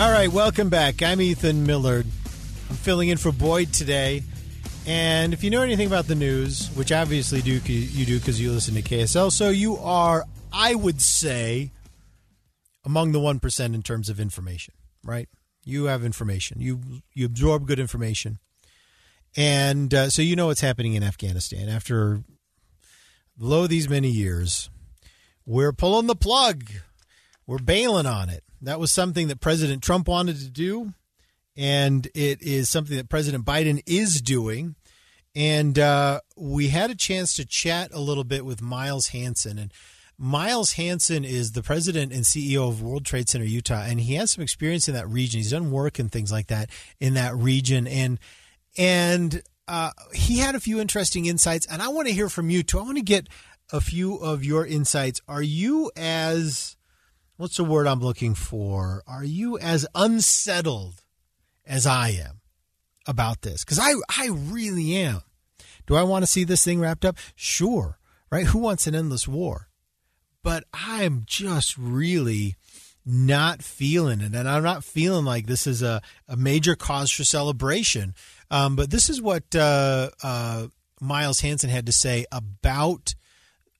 All right, welcome back. I'm Ethan Millard. I'm filling in for Boyd today. And if you know anything about the news, which obviously do you do because you listen to KSL, so you are, I would say, among the one percent in terms of information. Right? You have information. You you absorb good information, and uh, so you know what's happening in Afghanistan. After below these many years, we're pulling the plug. We're bailing on it. That was something that President Trump wanted to do, and it is something that President Biden is doing. And uh, we had a chance to chat a little bit with Miles Hansen. And Miles Hansen is the president and CEO of World Trade Center Utah, and he has some experience in that region. He's done work and things like that in that region, and and uh, he had a few interesting insights. And I want to hear from you too. I want to get a few of your insights. Are you as what's the word I'm looking for? Are you as unsettled as I am about this? Because I, I really am. Do I want to see this thing wrapped up? Sure, right? Who wants an endless war? But I'm just really not feeling it. And I'm not feeling like this is a, a major cause for celebration. Um, but this is what uh, uh, Miles Hansen had to say about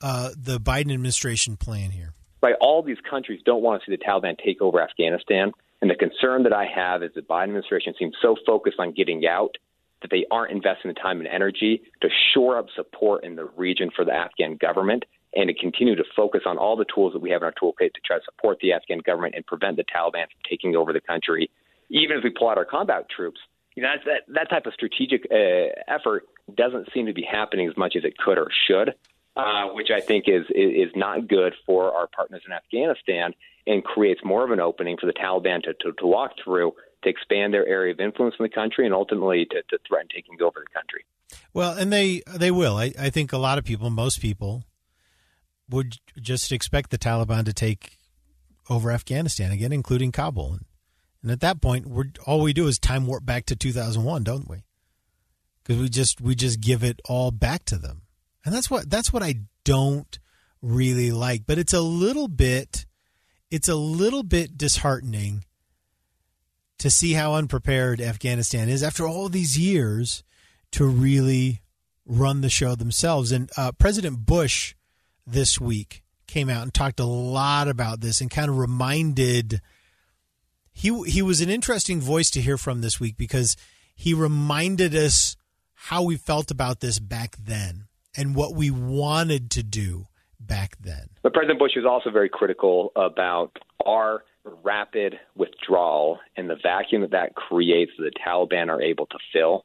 uh, the Biden administration plan here right, all these countries don't want to see the Taliban take over Afghanistan. And the concern that I have is the Biden administration seems so focused on getting out that they aren't investing the time and energy to shore up support in the region for the Afghan government and to continue to focus on all the tools that we have in our toolkit to try to support the Afghan government and prevent the Taliban from taking over the country. Even if we pull out our combat troops, you know, that, that type of strategic uh, effort doesn't seem to be happening as much as it could or should uh, which I think is, is is not good for our partners in Afghanistan and creates more of an opening for the Taliban to, to, to walk through to expand their area of influence in the country and ultimately to, to threaten taking over the country. Well, and they they will. I, I think a lot of people, most people, would just expect the Taliban to take over Afghanistan again, including Kabul. And at that point, we're all we do is time warp back to 2001, don't we? Because we just we just give it all back to them. And that's what that's what I don't really like, but it's a little bit it's a little bit disheartening to see how unprepared Afghanistan is after all these years to really run the show themselves. And uh, President Bush this week came out and talked a lot about this and kind of reminded he he was an interesting voice to hear from this week because he reminded us how we felt about this back then and what we wanted to do back then. But President Bush was also very critical about our rapid withdrawal and the vacuum that that creates that the Taliban are able to fill.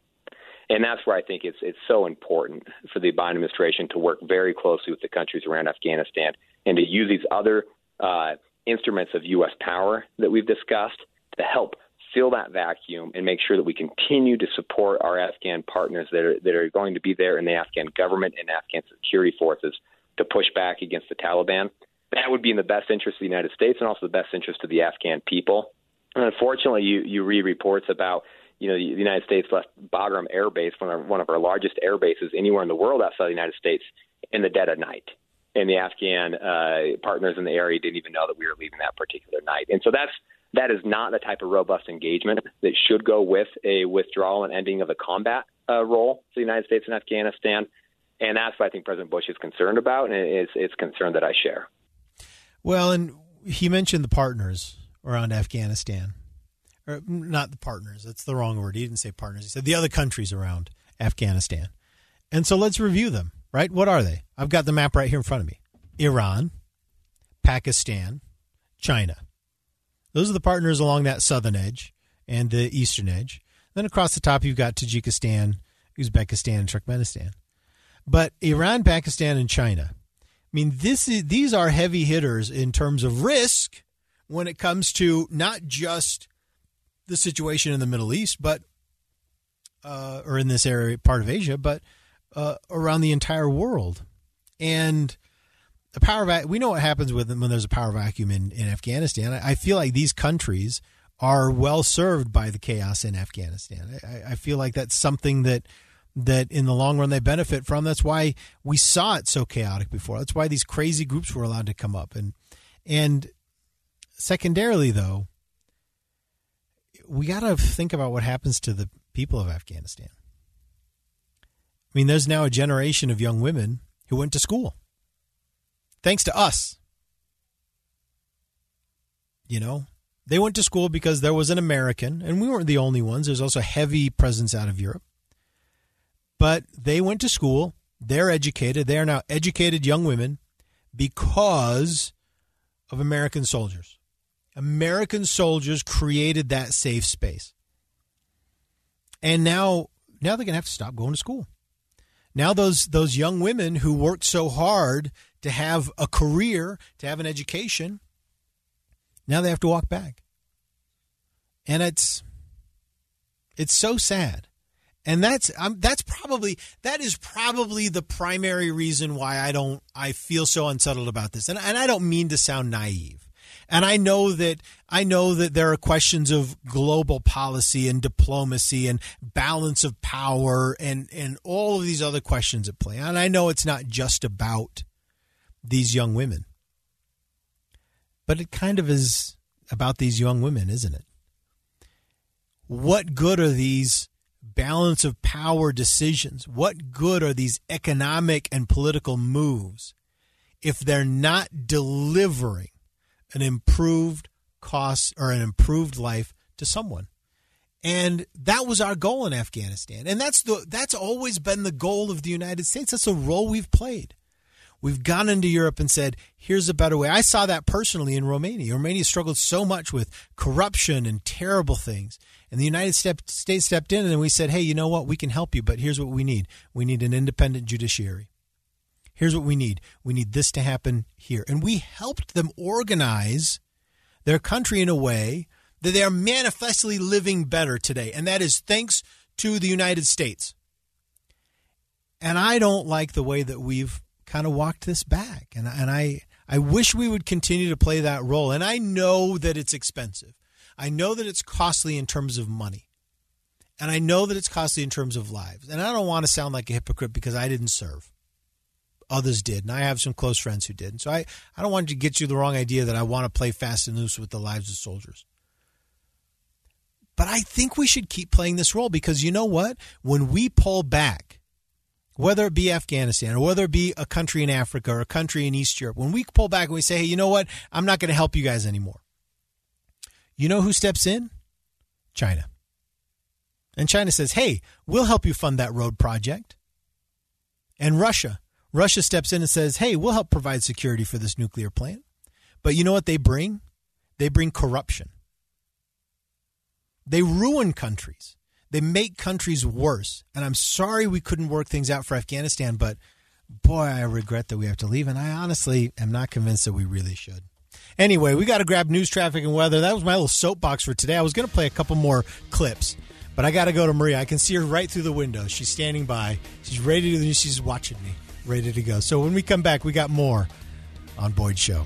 And that's where I think it's it's so important for the Biden administration to work very closely with the countries around Afghanistan and to use these other uh, instruments of U.S. power that we've discussed to help fill that vacuum and make sure that we continue to support our Afghan partners that are that are going to be there in the Afghan government and Afghan security forces to push back against the Taliban. That would be in the best interest of the United States and also the best interest of the Afghan people. And unfortunately, you you read reports about you know the, United States left Bagram Air Base, one of, one of our largest air bases anywhere in the world outside the United States, in the dead of night. And the Afghan uh, partners in the area didn't even know that we were leaving that particular night. And so that's that is not the type of robust engagement that should go with a withdrawal and ending of the combat uh, role for the United States in Afghanistan. And that's what I think President Bush is concerned about, and it's, it's concern that I share. Well, and he mentioned the partners around Afghanistan. Or not the partners, that's the wrong word. He didn't say partners. He said the other countries around Afghanistan. And so let's review them, right? What are they? I've got the map right here in front of me Iran, Pakistan, China. Those are the partners along that southern edge and the eastern edge. Then across the top, you've got Tajikistan, Uzbekistan, and Turkmenistan. But Iran, Pakistan, and China. I mean, this is these are heavy hitters in terms of risk when it comes to not just the situation in the Middle East, but uh, or in this area part of Asia, but uh, around the entire world. And a power vac- we know what happens with when there's a power vacuum in, in Afghanistan. I, I feel like these countries are well served by the chaos in Afghanistan. I, I feel like that's something that that in the long run they benefit from. That's why we saw it so chaotic before. That's why these crazy groups were allowed to come up. And and secondarily though, we got to think about what happens to the people of Afghanistan. I mean, there's now a generation of young women who went to school thanks to us. You know, they went to school because there was an American, and we weren't the only ones. There's also a heavy presence out of Europe. But they went to school. They're educated. They are now educated young women because of American soldiers. American soldiers created that safe space. And now now they're going to have to stop going to school. Now those those young women who worked so hard to have a career, to have an education, now they have to walk back. And it's it's so sad. And that's um, that's probably that is probably the primary reason why I don't I feel so unsettled about this. And and I don't mean to sound naive. And I know that I know that there are questions of global policy and diplomacy and balance of power and and all of these other questions at play. And I know it's not just about these young women. But it kind of is about these young women, isn't it? What good are these balance of power decisions? What good are these economic and political moves if they're not delivering an improved cost or an improved life to someone? And that was our goal in Afghanistan. And that's the that's always been the goal of the United States. That's the role we've played. We've gone into Europe and said, here's a better way. I saw that personally in Romania. Romania struggled so much with corruption and terrible things. And the United States stepped in and we said, hey, you know what? We can help you, but here's what we need we need an independent judiciary. Here's what we need we need this to happen here. And we helped them organize their country in a way that they are manifestly living better today. And that is thanks to the United States. And I don't like the way that we've kind of walked this back. And, and I, I wish we would continue to play that role. And I know that it's expensive. I know that it's costly in terms of money. And I know that it's costly in terms of lives. And I don't want to sound like a hypocrite because I didn't serve. Others did. And I have some close friends who did. And so I, I don't want to get you the wrong idea that I want to play fast and loose with the lives of soldiers. But I think we should keep playing this role because you know what? When we pull back, whether it be Afghanistan or whether it be a country in Africa or a country in East Europe, when we pull back and we say, hey, you know what? I'm not going to help you guys anymore. You know who steps in? China. And China says, hey, we'll help you fund that road project. And Russia. Russia steps in and says, hey, we'll help provide security for this nuclear plant. But you know what they bring? They bring corruption. They ruin countries. They make countries worse. And I'm sorry we couldn't work things out for Afghanistan, but boy, I regret that we have to leave. And I honestly am not convinced that we really should. Anyway, we got to grab news, traffic, and weather. That was my little soapbox for today. I was going to play a couple more clips, but I got to go to Maria. I can see her right through the window. She's standing by. She's ready to. She's watching me, ready to go. So when we come back, we got more on Boyd Show.